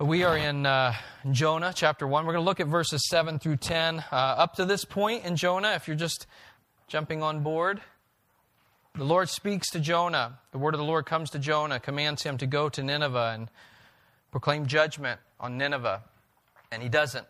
We are in uh, Jonah chapter 1. We're going to look at verses 7 through 10. Uh, up to this point in Jonah, if you're just jumping on board, the Lord speaks to Jonah. The word of the Lord comes to Jonah, commands him to go to Nineveh and proclaim judgment on Nineveh. And he doesn't.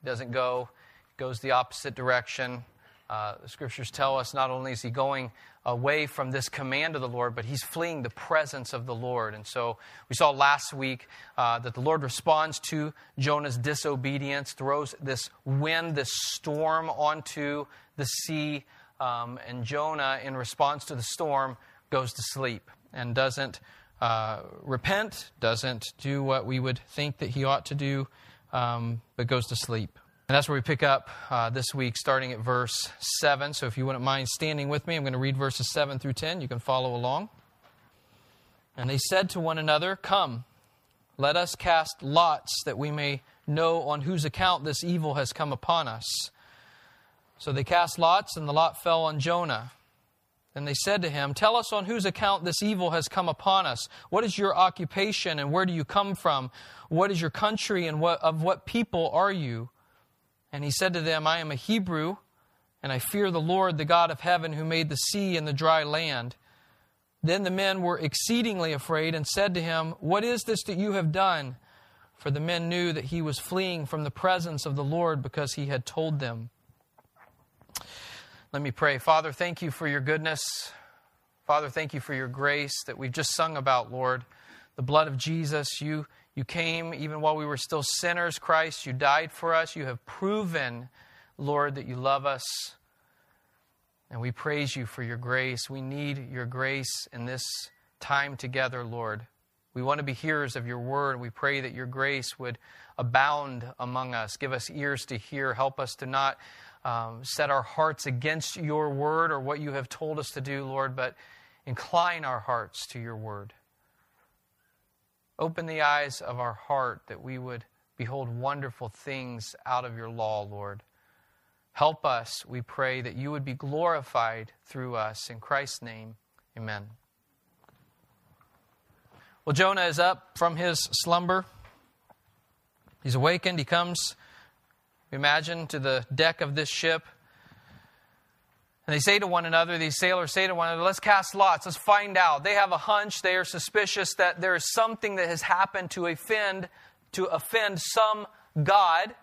He doesn't go, he goes the opposite direction. Uh, the scriptures tell us not only is he going away from this command of the Lord, but he's fleeing the presence of the Lord. And so we saw last week uh, that the Lord responds to Jonah's disobedience, throws this wind, this storm onto the sea, um, and Jonah, in response to the storm, goes to sleep and doesn't uh, repent, doesn't do what we would think that he ought to do, um, but goes to sleep. And that's where we pick up uh, this week, starting at verse 7. So if you wouldn't mind standing with me, I'm going to read verses 7 through 10. You can follow along. And they said to one another, Come, let us cast lots that we may know on whose account this evil has come upon us. So they cast lots, and the lot fell on Jonah. And they said to him, Tell us on whose account this evil has come upon us. What is your occupation, and where do you come from? What is your country, and what, of what people are you? And he said to them, I am a Hebrew, and I fear the Lord, the God of heaven, who made the sea and the dry land. Then the men were exceedingly afraid and said to him, What is this that you have done? For the men knew that he was fleeing from the presence of the Lord because he had told them. Let me pray. Father, thank you for your goodness. Father, thank you for your grace that we've just sung about, Lord. The blood of Jesus, you you came even while we were still sinners, Christ. You died for us. You have proven, Lord, that you love us. And we praise you for your grace. We need your grace in this time together, Lord. We want to be hearers of your word. We pray that your grace would abound among us. Give us ears to hear. Help us to not um, set our hearts against your word or what you have told us to do, Lord, but incline our hearts to your word. Open the eyes of our heart that we would behold wonderful things out of your law, Lord. Help us, we pray, that you would be glorified through us. In Christ's name, amen. Well, Jonah is up from his slumber. He's awakened. He comes, imagine, to the deck of this ship. And they say to one another, these sailors say to one another, let's cast lots, let's find out. They have a hunch, they are suspicious that there is something that has happened to offend, to offend some God,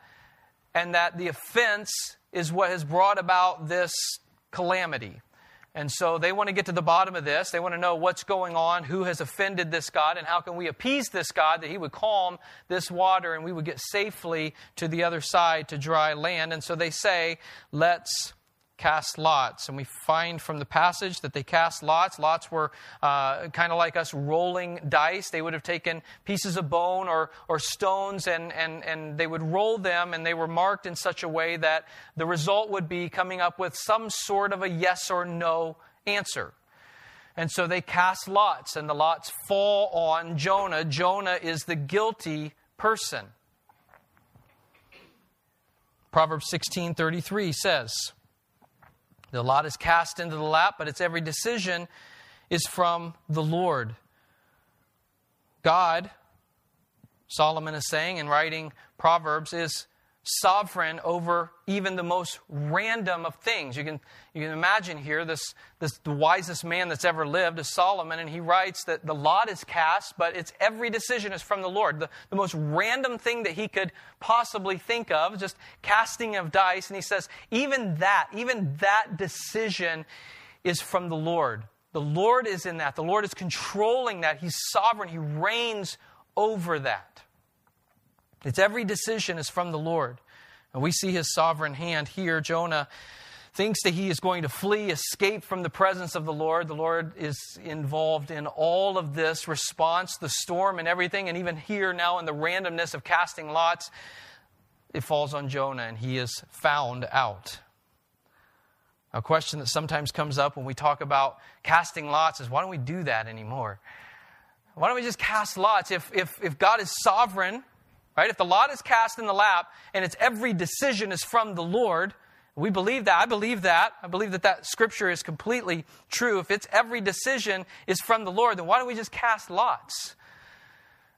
and that the offense is what has brought about this calamity. And so they want to get to the bottom of this. They want to know what's going on, who has offended this God, and how can we appease this God that he would calm this water and we would get safely to the other side to dry land. And so they say, let's cast lots. And we find from the passage that they cast lots. Lots were uh, kind of like us rolling dice. They would have taken pieces of bone or, or stones and, and, and they would roll them, and they were marked in such a way that the result would be coming up with some sort of a yes or no answer. And so they cast lots, and the lots fall on Jonah. Jonah is the guilty person. Proverbs 16:33 says, the lot is cast into the lap, but its every decision is from the Lord. God, Solomon is saying in writing Proverbs, is sovereign over even the most random of things. You can, you can imagine here this, this the wisest man that's ever lived is Solomon, and he writes that the lot is cast, but it's every decision is from the Lord. The, the most random thing that he could possibly think of, just casting of dice, and he says, even that, even that decision is from the Lord. The Lord is in that. The Lord is controlling that. He's sovereign. He reigns over that. It's every decision is from the Lord. And we see his sovereign hand here. Jonah thinks that he is going to flee, escape from the presence of the Lord. The Lord is involved in all of this response, the storm and everything. And even here now in the randomness of casting lots, it falls on Jonah and he is found out. A question that sometimes comes up when we talk about casting lots is why don't we do that anymore? Why don't we just cast lots? If, if, if God is sovereign, Right? If the lot is cast in the lap and its every decision is from the Lord, we believe that. I believe that. I believe that that scripture is completely true. If its every decision is from the Lord, then why don't we just cast lots?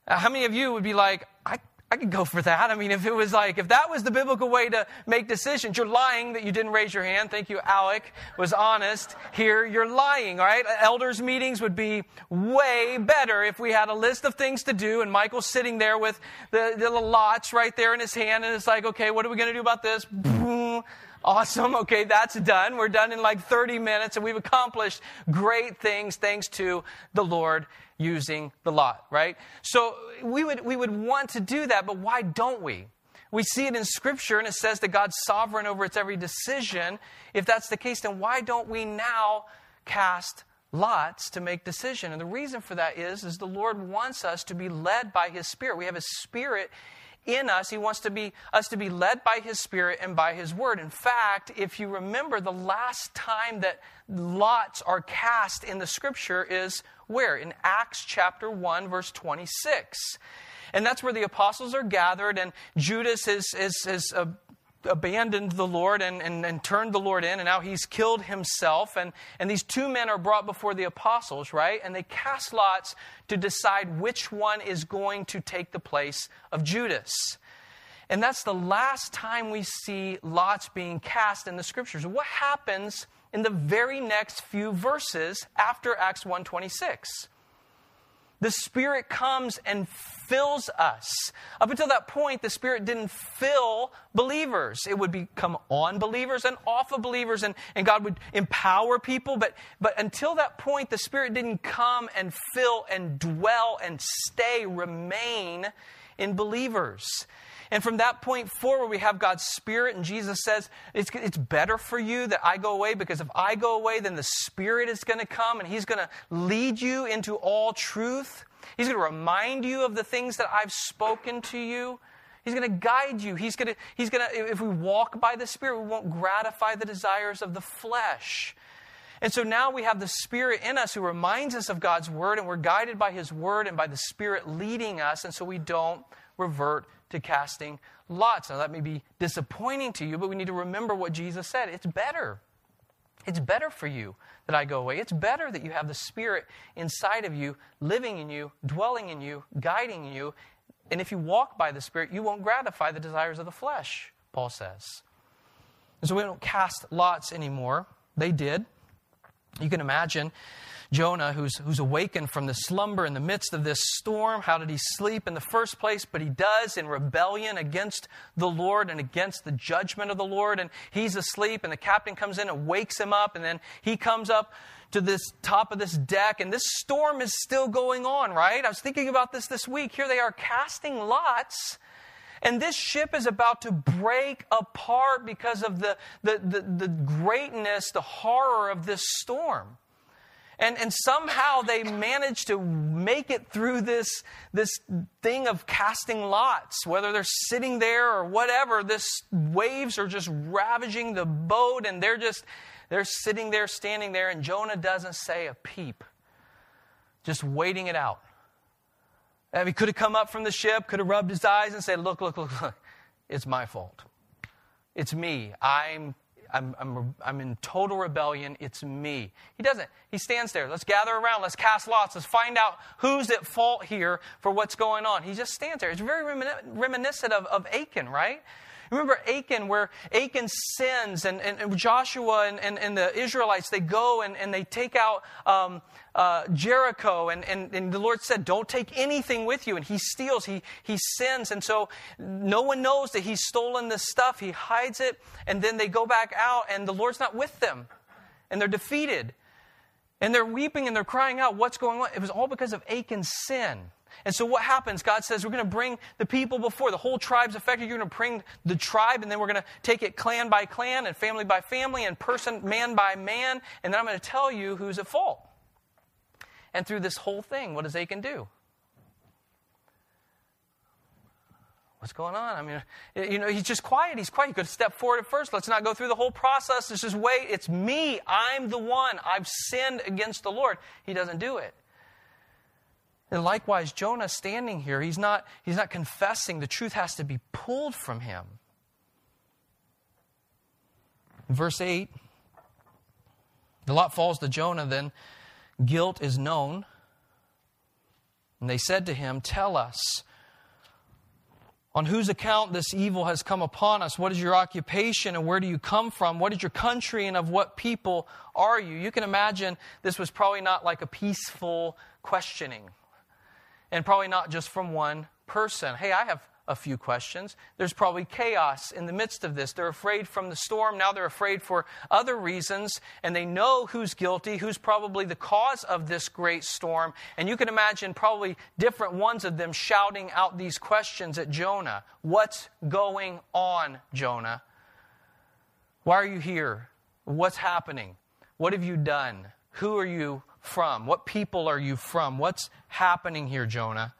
Uh, how many of you would be like, I, I could go for that. I mean, if it was like, if that was the biblical way to make decisions, you're lying that you didn't raise your hand. Thank you, Alec was honest. Here, you're lying, all right? Elders' meetings would be way better if we had a list of things to do and Michael's sitting there with the, the lots right there in his hand and it's like, okay, what are we going to do about this? Awesome. Okay, that's done. We're done in like 30 minutes and we've accomplished great things thanks to the Lord using the lot, right? So we would, we would want to do that, but why don't we? We see it in Scripture and it says that God's sovereign over its every decision. If that's the case, then why don't we now cast lots to make decision? And the reason for that is, is the Lord wants us to be led by His Spirit. We have His Spirit in us. He wants to be, us to be led by His Spirit and by His Word. In fact, if you remember, the last time that lots are cast in the Scripture is where? In Acts chapter 1, verse 26. And that's where the apostles are gathered, and Judas is, is, is uh, abandoned the Lord and, and, and, turned the Lord in, and now he's killed himself. And, and these two men are brought before the apostles, right? And they cast lots to decide which one is going to take the place of Judas. And that's the last time we see lots being cast in the scriptures. What happens in the very next few verses after Acts 126? The Spirit comes and fills us. Up until that point, the Spirit didn't fill believers. It would become on believers and off of believers, and, and God would empower people. But, but until that point, the Spirit didn't come and fill and dwell and stay, remain in believers. And from that point forward, we have God's Spirit, and Jesus says, it's, it's better for you that I go away because if I go away, then the Spirit is going to come and He's going to lead you into all truth. He's going to remind you of the things that I've spoken to you. He's going to guide you. He's going to, he's going to, if we walk by the Spirit, we won't gratify the desires of the flesh. And so now we have the Spirit in us who reminds us of God's Word, and we're guided by His Word and by the Spirit leading us, and so we don't revert to casting lots. Now, that may be disappointing to you, but we need to remember what Jesus said. It's better. It's better for you that I go away. It's better that you have the Spirit inside of you, living in you, dwelling in you, guiding you. And if you walk by the Spirit, you won't gratify the desires of the flesh, Paul says. And so we don't cast lots anymore. They did. You can imagine Jonah, who's, who's awakened from the slumber in the midst of this storm. How did he sleep in the first place? But he does in rebellion against the Lord and against the judgment of the Lord. And he's asleep, and the captain comes in and wakes him up, and then he comes up to this top of this deck, and this storm is still going on, right? I was thinking about this this week. Here they are casting lots. And this ship is about to break apart because of the, the, the, the greatness, the horror of this storm. And, and somehow they manage to make it through this, this thing of casting lots, whether they're sitting there or whatever. This waves are just ravaging the boat, and they're just they're sitting there, standing there, and Jonah doesn't say a peep, just waiting it out. And he could have come up from the ship, could have rubbed his eyes and said, Look, look, look, look, it's my fault. It's me. I'm I'm, I'm, I'm in total rebellion. It's me. He doesn't. He stands there. Let's gather around. Let's cast lots. Let's find out who's at fault here for what's going on. He just stands there. It's very reminiscent of, of Achan, right? Remember Achan, where Achan sins, and, and, and Joshua and, and, and, the Israelites, they go and, and they take out um, uh, Jericho, and, and, and the Lord said, Don't take anything with you. And he steals, he, he sins, and so no one knows that he's stolen this stuff. He hides it, and then they go back out, and the Lord's not with them, and they're defeated. And they're weeping and they're crying out, What's going on? It was all because of Achan's sin. And so what happens? God says, we're going to bring the people before. The whole tribe's affected. You're going to bring the tribe, and then we're going to take it clan by clan and family by family and person, man by man. And then I'm going to tell you who's at fault. And through this whole thing, what does Achan do? What's going on? I mean, you know, he's just quiet. He's quiet. He could step forward at first. Let's not go through the whole process. Let's just wait. It's me. I'm the one. I've sinned against the Lord. He doesn't do it. And likewise, Jonah standing here, he's not, he's not confessing. The truth has to be pulled from him. In verse 8, the lot falls to Jonah, then guilt is known. And they said to him, Tell us, on whose account this evil has come upon us? What is your occupation and where do you come from? What is your country and of what people are you? You can imagine this was probably not like a peaceful questioning. And probably not just from one person. Hey, I have a few questions. There's probably chaos in the midst of this. They're afraid from the storm. Now they're afraid for other reasons, and they know who's guilty, who's probably the cause of this great storm. And you can imagine probably different ones of them shouting out these questions at Jonah What's going on, Jonah? Why are you here? What's happening? What have you done? Who are you from? What people are you from? What's happening here, Jonah?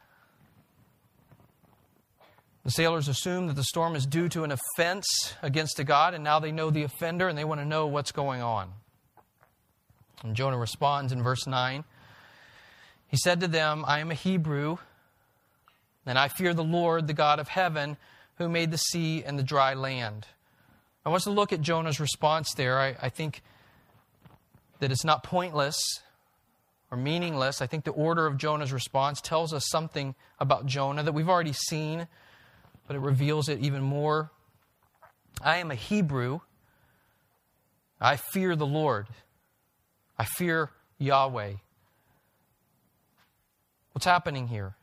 The sailors assume that the storm is due to an offense against a God, and now they know the offender and they want to know what's going on. And Jonah responds in verse 9. He said to them, I am a Hebrew, and I fear the Lord, the God of heaven, who made the sea and the dry land. I want to look at Jonah's response there. I, I think that it's not pointless or meaningless. I think the order of Jonah's response tells us something about Jonah that we've already seen but it reveals it even more. I am a Hebrew. I fear the Lord. I fear Yahweh. What's happening here?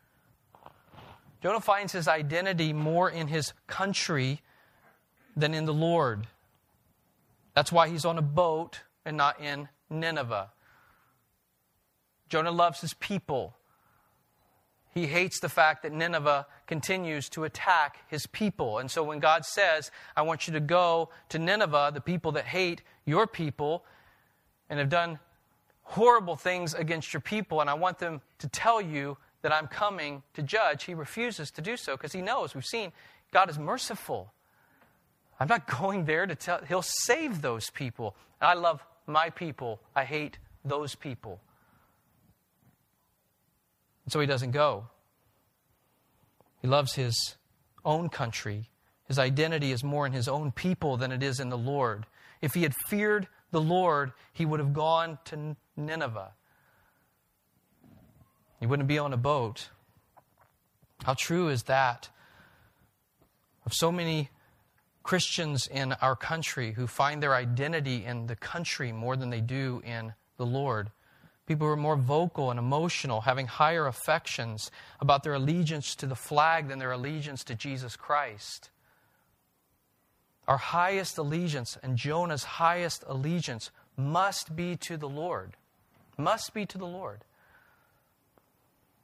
Jonah finds his identity more in his country than in the Lord. That's why he's on a boat and not in Nineveh. Jonah loves his people. He hates the fact that Nineveh continues to attack his people. And so when God says, I want you to go to Nineveh, the people that hate your people and have done horrible things against your people, and I want them to tell you that I'm coming to judge, he refuses to do so because he knows, we've seen, God is merciful. I'm not going there to tell, he'll save those people. I love my people, I hate those people. And so he doesn't go. He loves his own country. His identity is more in his own people than it is in the Lord. If he had feared the Lord, he would have gone to Nineveh. He wouldn't be on a boat. How true is that of so many Christians in our country who find their identity in the country more than they do in the Lord? People who are more vocal and emotional, having higher affections about their allegiance to the flag than their allegiance to Jesus Christ. Our highest allegiance and Jonah's highest allegiance must be to the Lord. Must be to the Lord.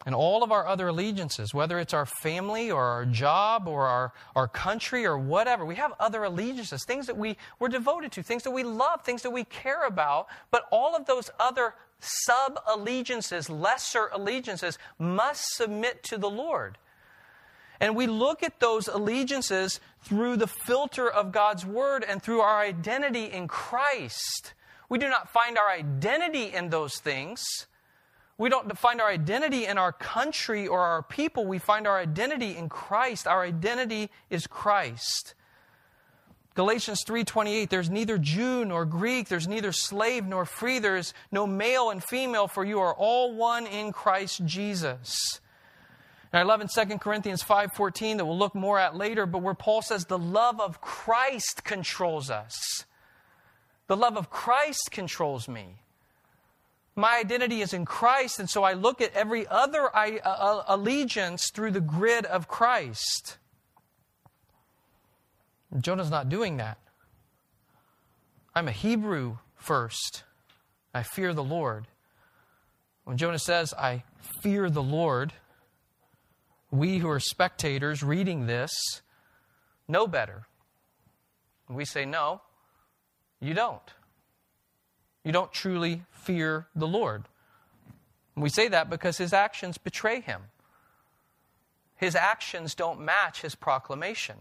And all of our other allegiances, whether it's our family or our job or our, our country or whatever, we have other allegiances, things that we, we're devoted to, things that we love, things that we care about. But all of those other sub allegiances, lesser allegiances, must submit to the Lord. And we look at those allegiances through the filter of God's Word and through our identity in Christ. We do not find our identity in those things. We don't find our identity in our country or our people. We find our identity in Christ. Our identity is Christ. Galatians 3:28 There's neither Jew nor Greek there's neither slave nor free there's no male and female for you are all one in Christ Jesus. And I love in 2 Corinthians 5:14 that we'll look more at later but where Paul says the love of Christ controls us. The love of Christ controls me. My identity is in Christ and so I look at every other uh, uh, allegiance through the grid of Christ. Jonah's not doing that. I'm a Hebrew first. I fear the Lord. When Jonah says, I fear the Lord, we who are spectators reading this know better. We say, No, you don't. You don't truly fear the Lord. we say that because his actions betray him. His actions don't match his proclamation.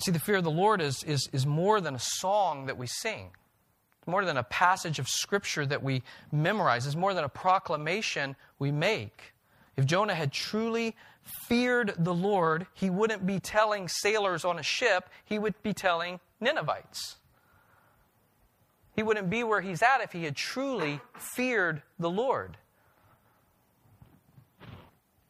See, the fear of the Lord is, is, is more than a song that we sing. It's more than a passage of Scripture that we memorize. It's more than a proclamation we make. If Jonah had truly feared the Lord, he wouldn't be telling sailors on a ship, he would be telling Ninevites. He wouldn't be where he's at if he had truly feared the Lord.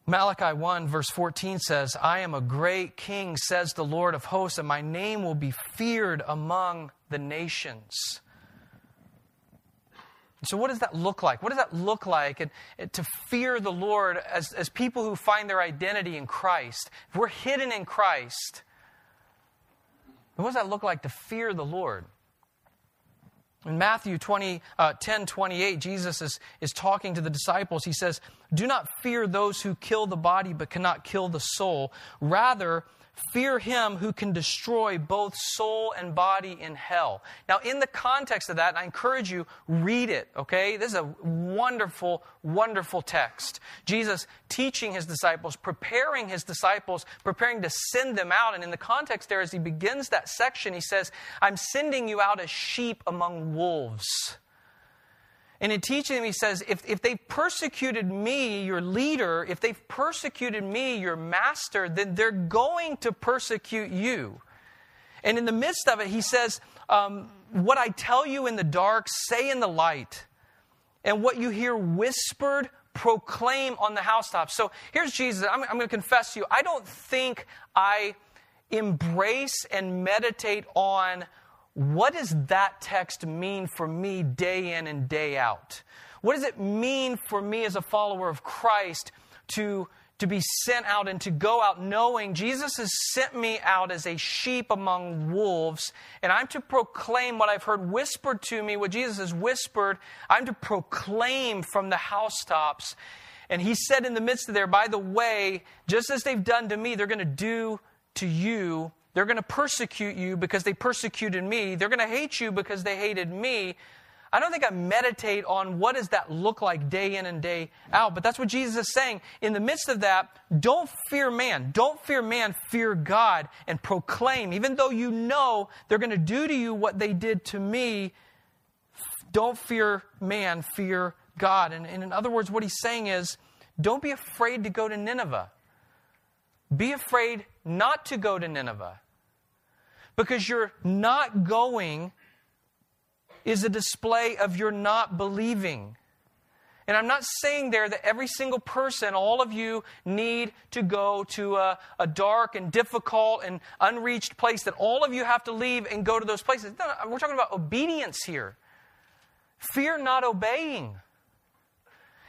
Malachi 1, verse 14 says, I am a great king, says the Lord of hosts, and my name will be feared among the nations. So, what does that look like? What does that look like and, and to fear the Lord as, as people who find their identity in Christ? If we're hidden in Christ, what does that look like to fear the Lord? In Matthew 20, uh, 10 28, Jesus is, is talking to the disciples. He says, Do not fear those who kill the body but cannot kill the soul. Rather, Fear him who can destroy both soul and body in hell. Now, in the context of that, I encourage you, read it, okay? This is a wonderful, wonderful text. Jesus teaching his disciples, preparing his disciples, preparing to send them out. And in the context there, as he begins that section, he says, I'm sending you out as sheep among wolves. And in teaching them, he says, if, if they've persecuted me, your leader, if they've persecuted me, your master, then they're going to persecute you. And in the midst of it, he says, um, What I tell you in the dark, say in the light. And what you hear whispered, proclaim on the housetops. So here's Jesus. I'm, I'm going to confess to you, I don't think I embrace and meditate on what does that text mean for me day in and day out? What does it mean for me as a follower of Christ to, to be sent out and to go out knowing Jesus has sent me out as a sheep among wolves, and I'm to proclaim what I've heard whispered to me, what Jesus has whispered. I'm to proclaim from the housetops. And he said in the midst of there, by the way, just as they've done to me, they're going to do to you they're going to persecute you because they persecuted me. They're going to hate you because they hated me. I don't think I meditate on what does that look like day in and day out, but that's what Jesus is saying. In the midst of that, don't fear man. Don't fear man, fear God and proclaim. Even though you know they're going to do to you what they did to me, don't fear man, fear God. And, and in other words, what he's saying is, don't be afraid to go to Nineveh. Be afraid not to go to Nineveh because you're not going is a display of your not believing. And I'm not saying there that every single person, all of you, need to go to a, a, dark and difficult and unreached place, that all of you have to leave and go to those places. No, we're talking about obedience here. Fear not obeying.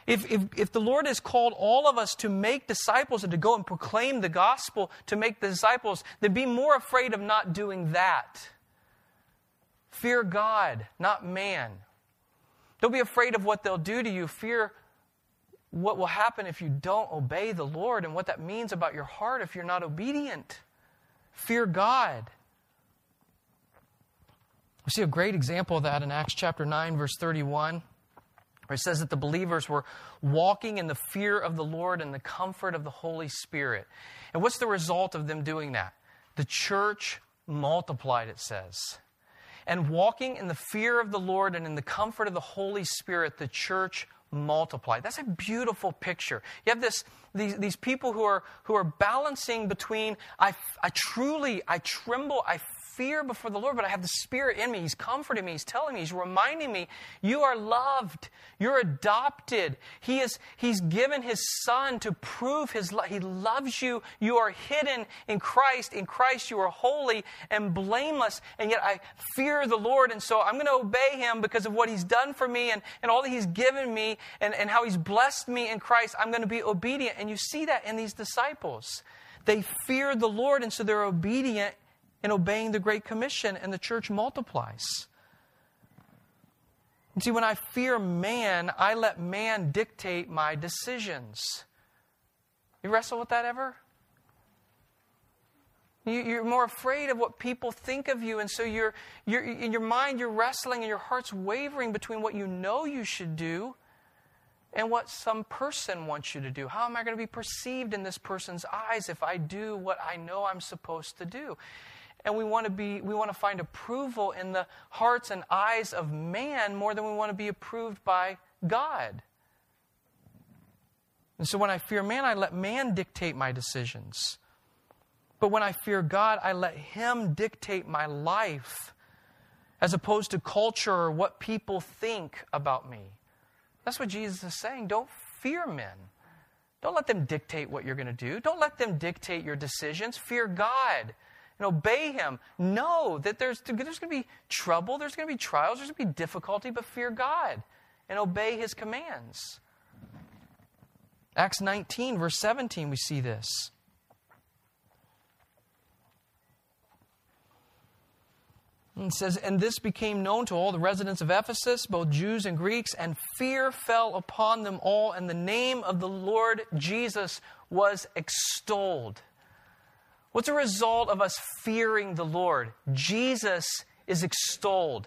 If, if, if the Lord has called all of us to make disciples and to go and proclaim the gospel to make the disciples, then be more afraid of not doing that. Fear God, not man. Don't be afraid of what they'll do to you. Fear what will happen if you don't obey the Lord and what that means about your heart if you're not obedient. Fear God. We see a great example of that in Acts chapter 9, verse 31 where it says that the believers were walking in the fear of the Lord and the comfort of the Holy Spirit. And what's the result of them doing that? The church multiplied, it says. And walking in the fear of the Lord and in the comfort of the Holy Spirit, the church multiplied. That's a beautiful picture. You have this, these, these people who are, who are balancing between, I, I truly, I tremble, I fear before the Lord, but I have the Spirit in me. He's comforting me. He's telling me. He's reminding me, you are loved. You're adopted. He is, he's given His Son to prove His love. He loves you. You are hidden in Christ. In Christ, you are holy and blameless. And yet I fear the Lord. And so I'm going to obey Him because of what He's done for me and, and all that He's given me and, and how He's blessed me in Christ. I'm going to be obedient. And you see that in these disciples. They fear the Lord, and so they're obedient in obeying the Great Commission, and the church multiplies. And see, when I fear man, I let man dictate my decisions. You wrestle with that ever? You're more afraid of what people think of you, and so you're, you're, in your mind, you're wrestling and your heart's wavering between what you know you should do and what some person wants you to do. How am I going to be perceived in this person's eyes if I do what I know I'm supposed to do? And we want to be we want to find approval in the hearts and eyes of man more than we want to be approved by God. And so when I fear man, I let man dictate my decisions. But when I fear God, I let him dictate my life as opposed to culture or what people think about me. That's what Jesus is saying. Don't fear men. Don't let them dictate what you're going to do. Don't let them dictate your decisions. Fear God and obey Him. Know that there's, there's going to be trouble, there's going to be trials, there's going to be difficulty, but fear God and obey His commands. Acts 19, verse 17, we see this. It says, And this became known to all the residents of Ephesus, both Jews and Greeks, and fear fell upon them all, and the name of the Lord Jesus was extolled. What's a result of us fearing the Lord? Jesus is extolled.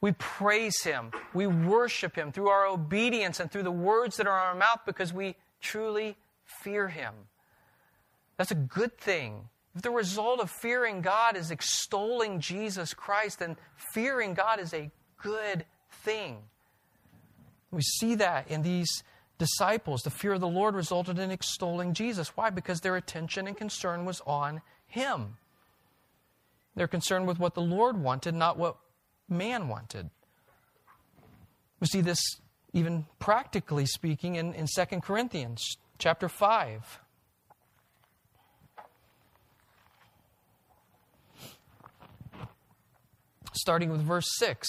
We praise Him. We worship Him through our obedience and through the words that are in our mouth because we truly fear Him. That's a good thing. If the result of fearing God is extolling Jesus Christ, then fearing God is a good thing. We see that in these disciples. The fear of the Lord resulted in extolling Jesus. Why? Because their attention and concern was on Him. They're concerned with what the Lord wanted, not what man wanted. We see this even practically speaking in, in 2 Corinthians chapter 5. Starting with verse 6.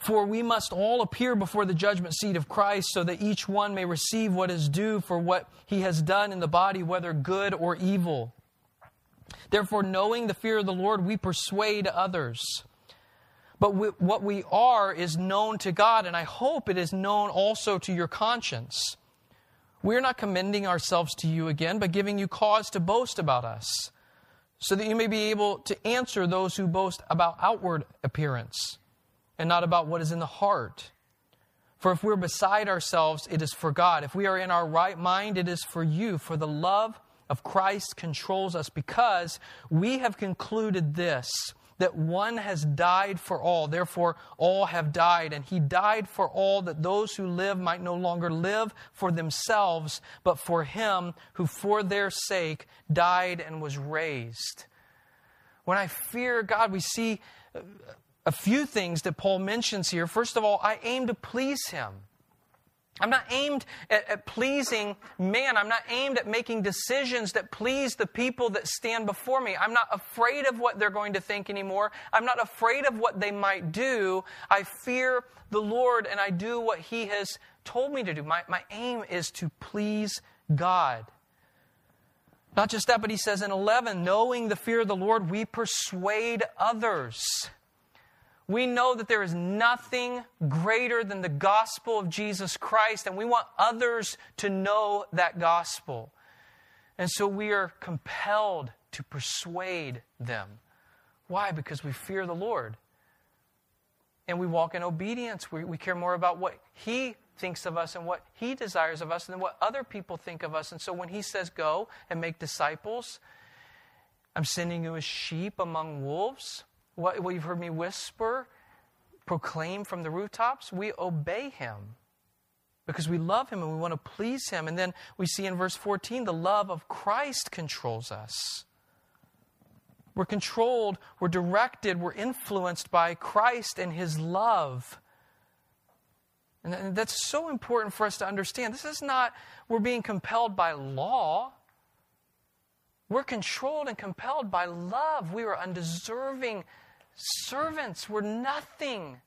For we must all appear before the judgment seat of Christ, so that each one may receive what is due for what he has done in the body, whether good or evil. Therefore, knowing the fear of the Lord, we persuade others. But we, what we are is known to God, and I hope it is known also to your conscience. We're not commending ourselves to you again, but giving you cause to boast about us, so that you may be able to answer those who boast about outward appearance, and not about what is in the heart. For if we're beside ourselves, it is for God. If we are in our right mind, it is for you. For the love of Christ controls us, because we have concluded this that one has died for all. Therefore, all have died. And he died for all that those who live might no longer live for themselves, but for him who for their sake died and was raised. When I fear God, we see a few things that Paul mentions here. First of all, I aim to please him. I'm not aimed at, at, pleasing man. I'm not aimed at making decisions that please the people that stand before me. I'm not afraid of what they're going to think anymore. I'm not afraid of what they might do. I fear the Lord and I do what He has told me to do. My, my aim is to please God. Not just that, but He says in 11, knowing the fear of the Lord, we persuade others we know that there is nothing greater than the gospel of Jesus Christ, and we want others to know that gospel. And so we are compelled to persuade them. Why? Because we fear the Lord. And we walk in obedience. We, we care more about what He thinks of us and what He desires of us than what other people think of us. And so when He says, Go and make disciples, I'm sending you as sheep among wolves what, you've heard me whisper, proclaim from the rooftops, we obey him because we love him and we want to please him. And then we see in verse 14 the love of Christ controls us. We're controlled, we're directed, we're influenced by Christ and his love. And that's so important for us to understand. This is not, we're being compelled by law. We're controlled and compelled by love. We are undeserving servants. We're nothing.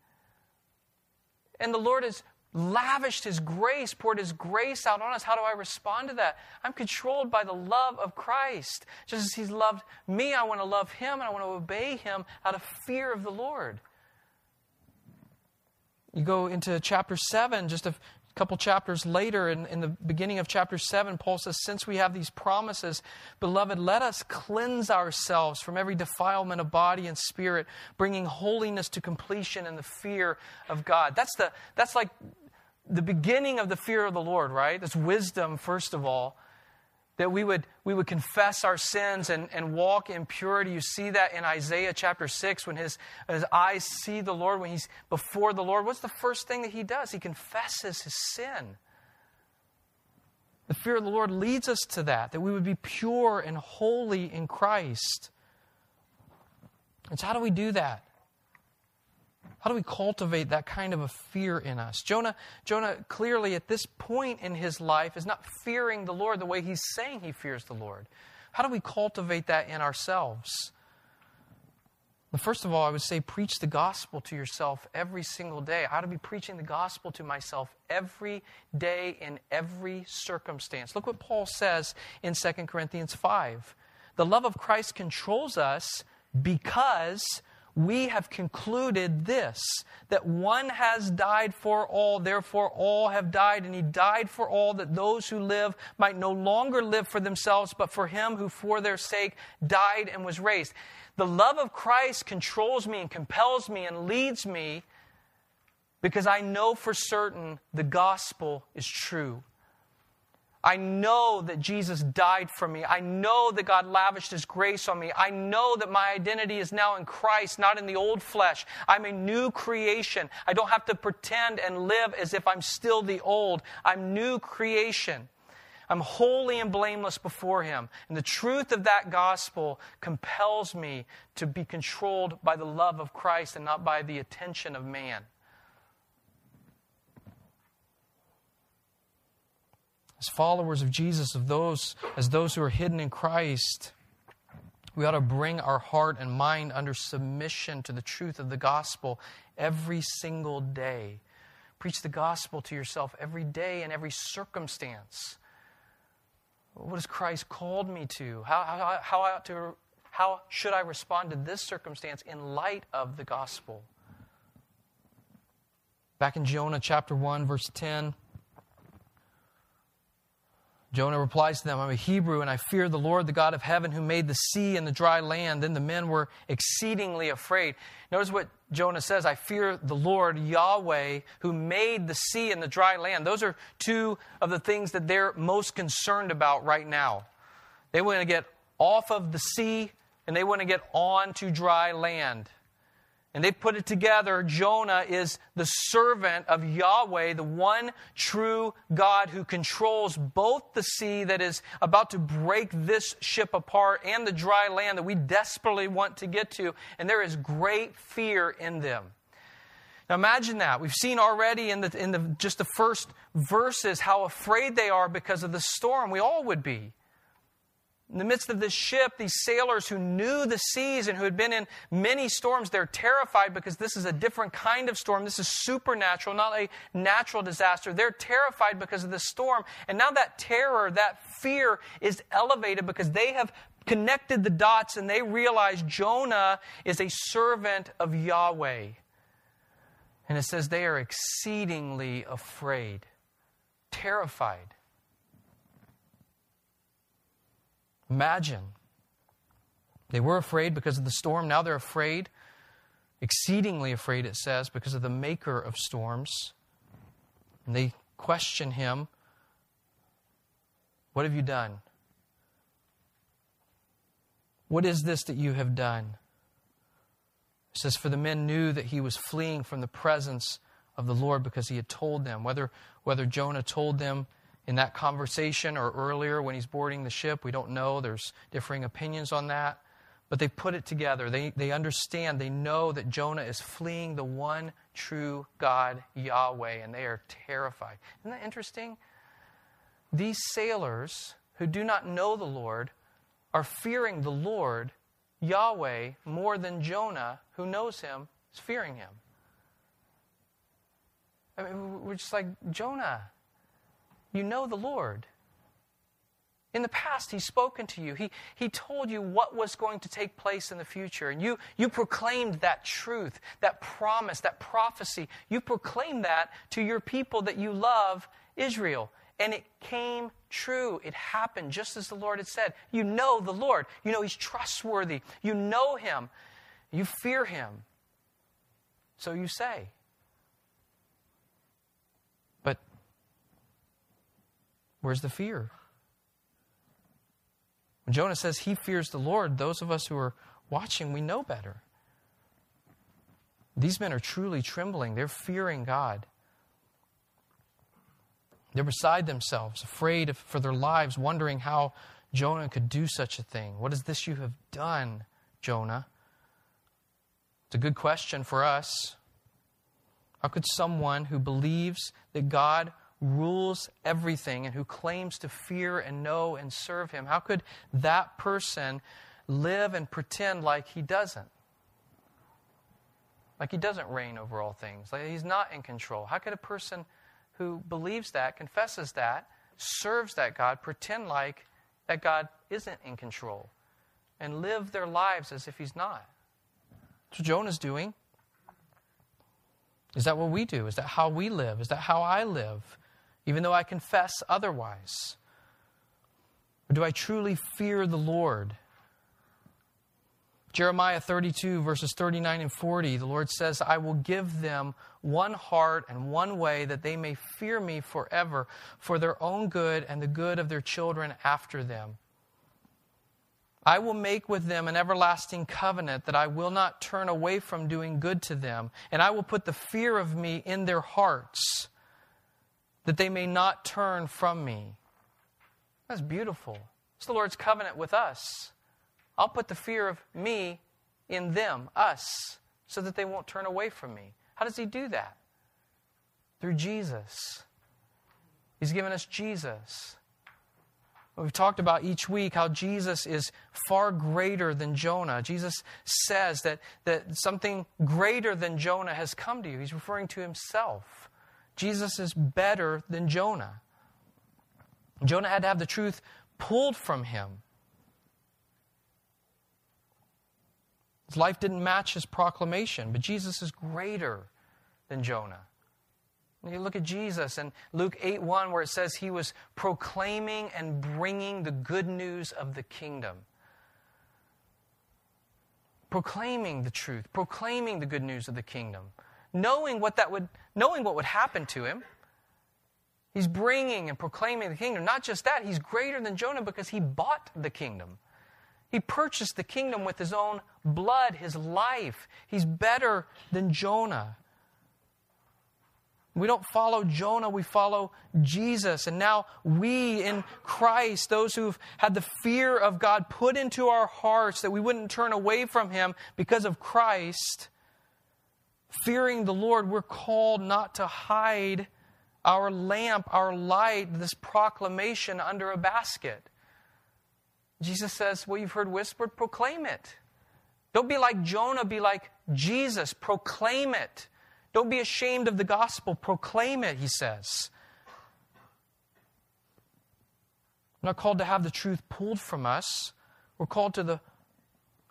And the Lord has lavished His grace, poured His grace out on us. How do I respond to that? I'm controlled by the love of Christ. Just as He's loved me, I want to love Him and I want to obey Him out of fear of the Lord. You go into chapter 7, just a a couple chapters later, in, in the beginning of chapter 7, Paul says, Since we have these promises, beloved, let us cleanse ourselves from every defilement of body and spirit, bringing holiness to completion in the fear of God. That's, the, that's like the beginning of the fear of the Lord, right? That's wisdom, first of all. That we would, we would confess our sins and, and walk in purity. You see that in Isaiah chapter 6 when his, his eyes see the Lord, when he's before the Lord. What's the first thing that he does? He confesses his sin. The fear of the Lord leads us to that, that we would be pure and holy in Christ. And so, how do we do that? How do we cultivate that kind of a fear in us? Jonah, Jonah clearly at this point in his life is not fearing the Lord the way he's saying he fears the Lord. How do we cultivate that in ourselves? First of all, I would say preach the gospel to yourself every single day. I ought to be preaching the gospel to myself every day in every circumstance. Look what Paul says in 2 Corinthians 5. The love of Christ controls us because we have concluded this that one has died for all, therefore all have died, and he died for all, that those who live might no longer live for themselves, but for him who for their sake died and was raised. The love of Christ controls me and compels me and leads me because I know for certain the gospel is true. I know that Jesus died for me. I know that God lavished His grace on me. I know that my identity is now in Christ, not in the old flesh. I'm a new creation. I don't have to pretend and live as if I'm still the old. I'm new creation. I'm holy and blameless before Him. And the truth of that gospel compels me to be controlled by the love of Christ and not by the attention of man. As followers of Jesus, of those as those who are hidden in Christ, we ought to bring our heart and mind under submission to the truth of the gospel every single day. Preach the gospel to yourself every day in every circumstance. What has Christ called me to? How, how, how, I ought to, how should I respond to this circumstance in light of the gospel? Back in Jonah chapter 1, verse 10. Jonah replies to them, I'm a Hebrew and I fear the Lord, the God of heaven, who made the sea and the dry land. Then the men were exceedingly afraid. Notice what Jonah says I fear the Lord, Yahweh, who made the sea and the dry land. Those are two of the things that they're most concerned about right now. They want to get off of the sea and they want to get on to dry land. And they put it together. Jonah is the servant of Yahweh, the one true God who controls both the sea that is about to break this ship apart and the dry land that we desperately want to get to. And there is great fear in them. Now imagine that. We've seen already in, the, in the, just the first verses how afraid they are because of the storm. We all would be. In the midst of this ship, these sailors who knew the seas and who had been in many storms, they're terrified because this is a different kind of storm. This is supernatural, not a natural disaster. They're terrified because of the storm. And now that terror, that fear is elevated because they have connected the dots and they realize Jonah is a servant of Yahweh. And it says they are exceedingly afraid, terrified. Imagine. They were afraid because of the storm. Now they're afraid, exceedingly afraid, it says, because of the maker of storms. And they question him What have you done? What is this that you have done? It says, For the men knew that he was fleeing from the presence of the Lord because he had told them. Whether, whether Jonah told them in that conversation or earlier when he's boarding the ship. We don't know. There's differing opinions on that. But they put it together. They, they understand, they know that Jonah is fleeing the one true God, Yahweh, and they are terrified. Isn't that interesting? These sailors who do not know the Lord are fearing the Lord, Yahweh, more than Jonah, who knows him, is fearing him. I mean, we're just like, Jonah, you know the Lord. In the past, He's spoken to you. He, he told you what was going to take place in the future. And you, you proclaimed that truth, that promise, that prophecy. You proclaimed that to your people that you love, Israel. And it came true. It happened just as the Lord had said. You know the Lord. You know He's trustworthy. You know Him. You fear Him. So you say. Where's the fear? When Jonah says he fears the Lord, those of us who are watching, we know better. These men are truly trembling. They're fearing God. They're beside themselves, afraid for their lives, wondering how Jonah could do such a thing. What is this you have done, Jonah? It's a good question for us. How could someone who believes that God rules everything and who claims to fear and know and serve him, how could that person live and pretend like he doesn't? Like he doesn't reign over all things, like he's not in control. How could a person who believes that, confesses that, serves that God, pretend like that God isn't in control and live their lives as if he's not? That's what Jonah's doing. Is that what we do? Is that how we live? Is that how I live? Even though I confess otherwise? Or do I truly fear the Lord? Jeremiah 32, verses 39 and 40, the Lord says, I will give them one heart and one way that they may fear me forever for their own good and the good of their children after them. I will make with them an everlasting covenant that I will not turn away from doing good to them, and I will put the fear of me in their hearts that they may not turn from me. That's beautiful. It's the Lord's covenant with us. I'll put the fear of me in them, us, so that they won't turn away from me. How does He do that? Through Jesus. He's given us Jesus. We've talked about each week how Jesus is far greater than Jonah. Jesus says that, that something greater than Jonah has come to you. He's referring to himself. Jesus is better than Jonah. Jonah had to have the truth pulled from him. His life didn't match his proclamation, but Jesus is greater than Jonah. You look at Jesus and Luke 8 1, where it says he was proclaiming and bringing the good news of the kingdom. Proclaiming the truth, proclaiming the good news of the kingdom, knowing what that would, knowing what would happen to him. He's bringing and proclaiming the kingdom. Not just that, he's greater than Jonah because he bought the kingdom. He purchased the kingdom with his own blood, his life. He's better than Jonah. We don't follow Jonah, we follow Jesus. And now we in Christ, those who've had the fear of God put into our hearts that we wouldn't turn away from Him because of Christ, fearing the Lord, we're called not to hide our lamp, our light, this proclamation under a basket. Jesus says, Well, you've heard whispered, proclaim it. Don't be like Jonah, be like Jesus, proclaim it. Don't be ashamed of the gospel. Proclaim it, he says. We're not called to have the truth pulled from us. We're called to the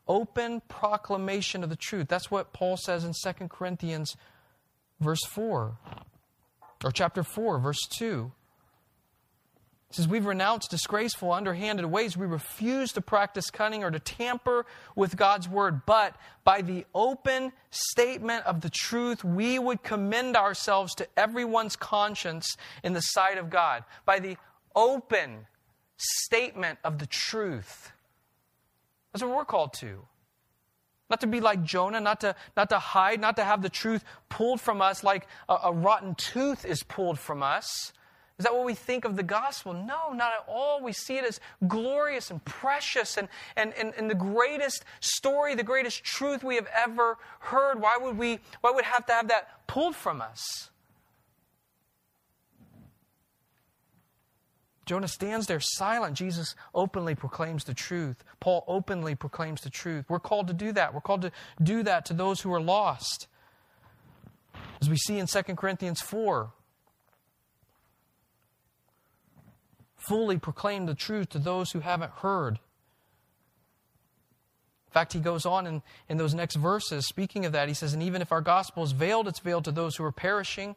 open proclamation of the truth. That's what Paul says in 2 Corinthians verse 4 or chapter 4 verse 2. It says, We've renounced disgraceful, underhanded ways. We refuse to practice cunning or to tamper with God's word. But by the open statement of the truth, we would commend ourselves to everyone's conscience in the sight of God. By the open statement of the truth. That's what we're called to. Not to be like Jonah, not to, not to hide, not to have the truth pulled from us like a, a rotten tooth is pulled from us is that what we think of the gospel? No, not at all. We see it as glorious and precious and, and, and, and the greatest story, the greatest truth we have ever heard. Why would we why would have to have that pulled from us? Jonah stands there silent. Jesus openly proclaims the truth. Paul openly proclaims the truth. We're called to do that. We're called to do that to those who are lost. As we see in 2 Corinthians 4, fully proclaim the truth to those who haven't heard. In fact, he goes on in, in those next verses, speaking of that, he says, And even if our gospel is veiled, it's veiled to those who are perishing.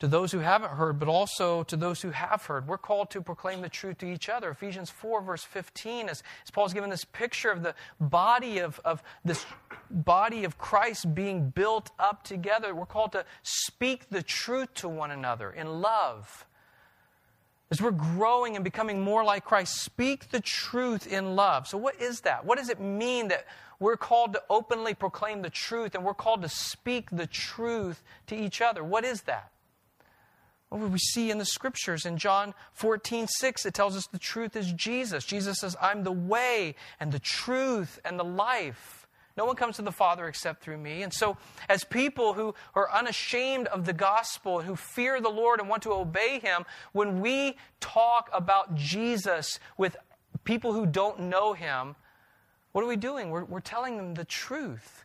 to those who haven't heard, but also to those who have heard. We're called to proclaim the truth to each other. Ephesians 4, verse 15, as, as Paul's given this picture of the body of, of this body of Christ being built up together, we're called to speak the truth to one another in love. As we're growing and becoming more like Christ, speak the truth in love. So, what is that? What does it mean that we're called to openly proclaim the truth and we're called to speak the truth to each other? What is that? What we see in the scriptures in John 14, 6, it tells us the truth is Jesus. Jesus says, I'm the way and the truth and the life. No one comes to the Father except through me. And so, as people who are unashamed of the gospel who fear the Lord and want to obey Him, when we talk about Jesus with people who don't know Him, what are we doing? We're, we're telling them the truth.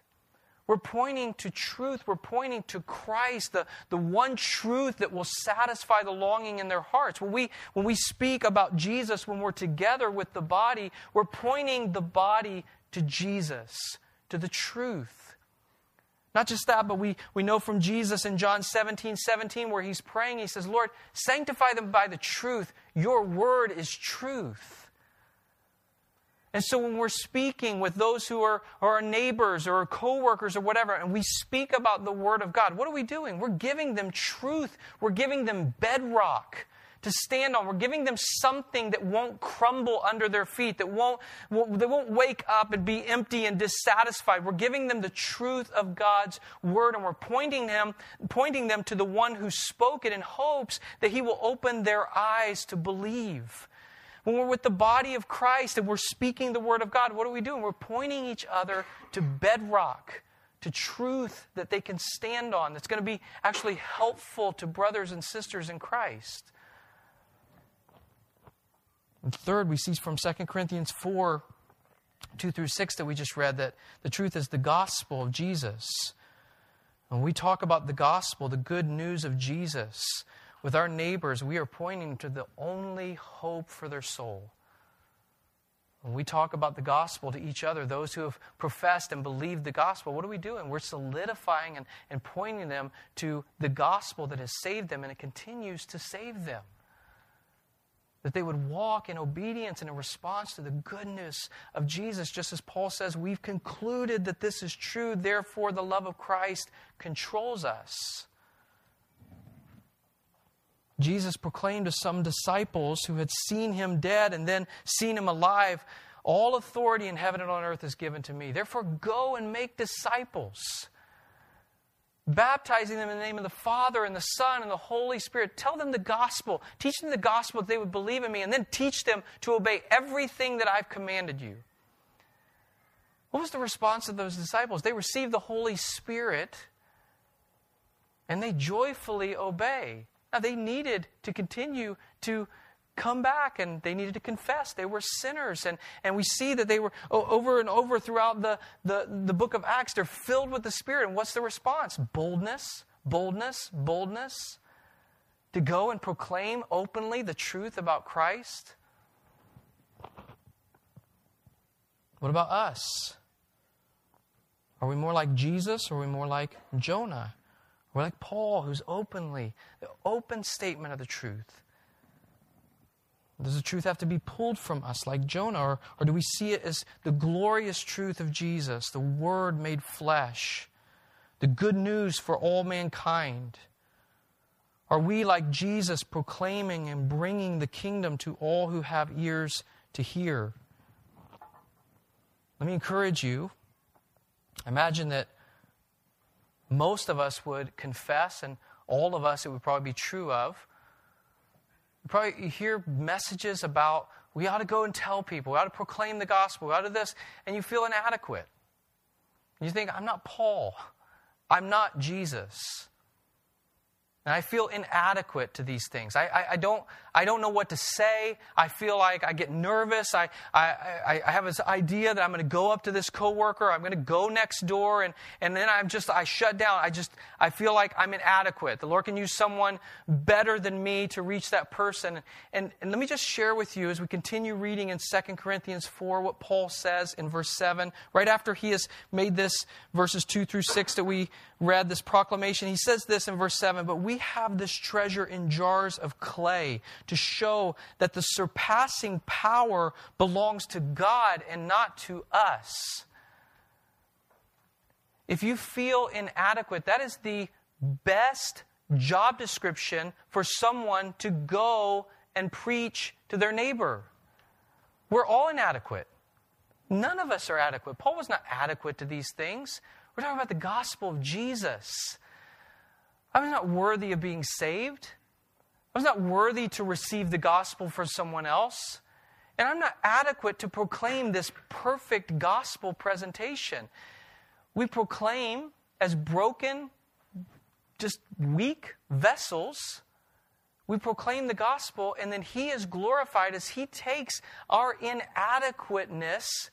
We're pointing to truth. We're pointing to Christ, the, the one truth that will satisfy the longing in their hearts. When we, when we speak about Jesus, when we're together with the body, we're pointing the body to Jesus, to the truth. Not just that, but we, we know from Jesus in John 17, 17, where he's praying, he says, Lord, sanctify them by the truth. Your word is truth. And so when we're speaking with those who are, are our neighbors or our coworkers or whatever, and we speak about the Word of God, what are we doing? We're giving them truth. We're giving them bedrock to stand on. We're giving them something that won't crumble under their feet, that won't, they won't wake up and be empty and dissatisfied. We're giving them the truth of God's Word, and we're pointing them, pointing them to the one who spoke it in hopes that He will open their eyes to believe. When we're with the body of Christ and we're speaking the Word of God, what are we doing? We're pointing each other to bedrock, to truth that they can stand on, that's going to be actually helpful to brothers and sisters in Christ. And third, we see from 2 Corinthians 4 2 through 6 that we just read that the truth is the gospel of Jesus. When we talk about the gospel, the good news of Jesus, with our neighbors, we are pointing to the only hope for their soul. When we talk about the gospel to each other, those who have professed and believed the gospel, what are we doing? We're solidifying and, and pointing them to the gospel that has saved them and it continues to save them. That they would walk in obedience and in response to the goodness of Jesus, just as Paul says, we've concluded that this is true, therefore the love of Christ controls us. Jesus proclaimed to some disciples who had seen him dead and then seen him alive All authority in heaven and on earth is given to me. Therefore, go and make disciples, baptizing them in the name of the Father and the Son and the Holy Spirit. Tell them the gospel. Teach them the gospel that they would believe in me, and then teach them to obey everything that I've commanded you. What was the response of those disciples? They received the Holy Spirit and they joyfully obey. Now, they needed to continue to come back and they needed to confess. They were sinners and, and we see that they were over and over throughout the, the, the book of acts they're filled with the spirit. And what's the response? Boldness boldness boldness to go and proclaim openly the truth about christ. What about us? Are we more like jesus or are we more like jonah we're like Paul, who's openly, the open statement of the truth. Does the truth have to be pulled from us like Jonah, or, or do we see it as the glorious truth of Jesus, the Word made flesh, the good news for all mankind? Are we like Jesus proclaiming and bringing the kingdom to all who have ears to hear? Let me encourage you. Imagine that most of us would confess, and all of us it would probably be true of. You probably hear messages about we ought to go and tell people, we ought to proclaim the gospel, we ought to this, and you feel inadequate. You think, I'm not Paul, I'm not Jesus. And I feel inadequate to these things. I, I, I, don't, I don't know what to say. I feel like I get nervous. I, I, I have this idea that I'm going to go up to this coworker. I'm going to go next door. And, and then I'm just, I shut down. I just, I feel like I'm inadequate. The Lord can use someone better than me to reach that person. And, and let me just share with you as we continue reading in 2 Corinthians 4 what Paul says in verse 7, right after he has made this verses 2 through 6 that we read, this proclamation. He says this in verse 7 But we have this treasure in jars of clay to show that the surpassing power belongs to God and not to us. If you feel inadequate, that is the best job description for someone to go and preach to their neighbor. We're all inadequate. None of us are adequate. Paul was not adequate to these things. We're talking about the gospel of Jesus. I was not worthy of being saved. I was not worthy to receive the gospel for someone else. And I'm not adequate to proclaim this perfect gospel presentation. We proclaim as broken, just weak vessels. We proclaim the gospel, and then He is glorified as He takes our inadequateness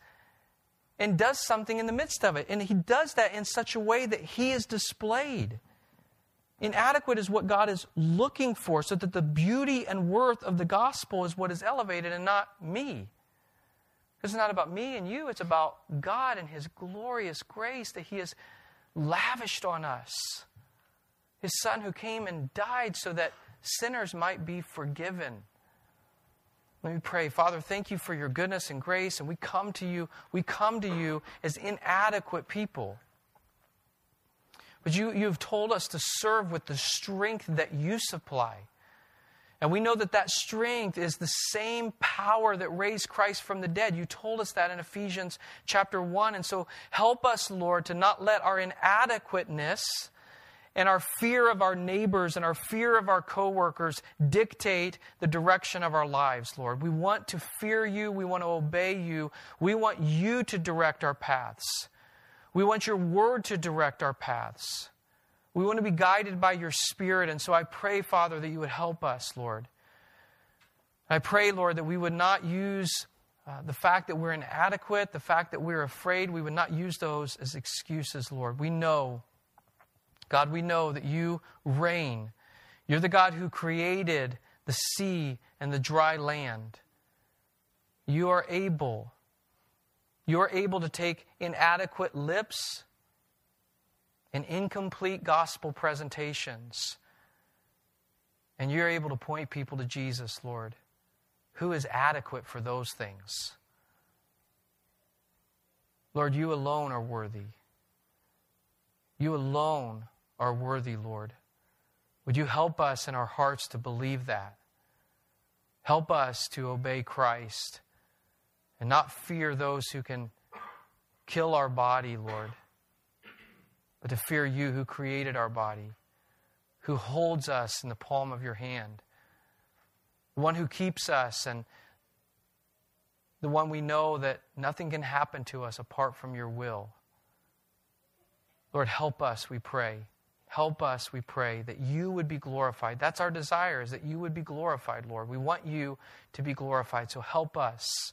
and does something in the midst of it. And he does that in such a way that he is displayed. Inadequate is what God is looking for, so that the beauty and worth of the gospel is what is elevated and not me. It's not about me and you, it's about God and his glorious grace that he has lavished on us. His son who came and died so that sinners might be forgiven. Let me pray. Father, thank you for your goodness and grace, and we come to you, we come to you as inadequate people. But you, you've told us to serve with the strength that you supply. And we know that that strength is the same power that raised Christ from the dead. You told us that in Ephesians chapter 1. And so help us, Lord, to not let our inadequateness and our fear of our neighbors and our fear of our coworkers dictate the direction of our lives, Lord. We want to fear you. We want to obey you. We want you to direct our paths. We want your word to direct our paths. We want to be guided by your spirit. And so I pray, Father, that you would help us, Lord. I pray, Lord, that we would not use uh, the fact that we're inadequate, the fact that we're afraid, we would not use those as excuses, Lord. We know God, we know that you reign. You're the God who created the sea and the dry land. You are able. You are able to take inadequate lips and incomplete gospel presentations. And you're able to point people to Jesus, Lord, who is adequate for those things. Lord, you alone are worthy. You alone are worthy, Lord. Would you help us in our hearts to believe that? Help us to obey Christ and not fear those who can kill our body, Lord, but to fear you who created our body, who holds us in the palm of your hand, the one who keeps us, and the one we know that nothing can happen to us apart from your will. Lord, help us, we pray. Help us, we pray, that you would be glorified. That's our desire, is that you would be glorified, Lord. We want you to be glorified. So help us.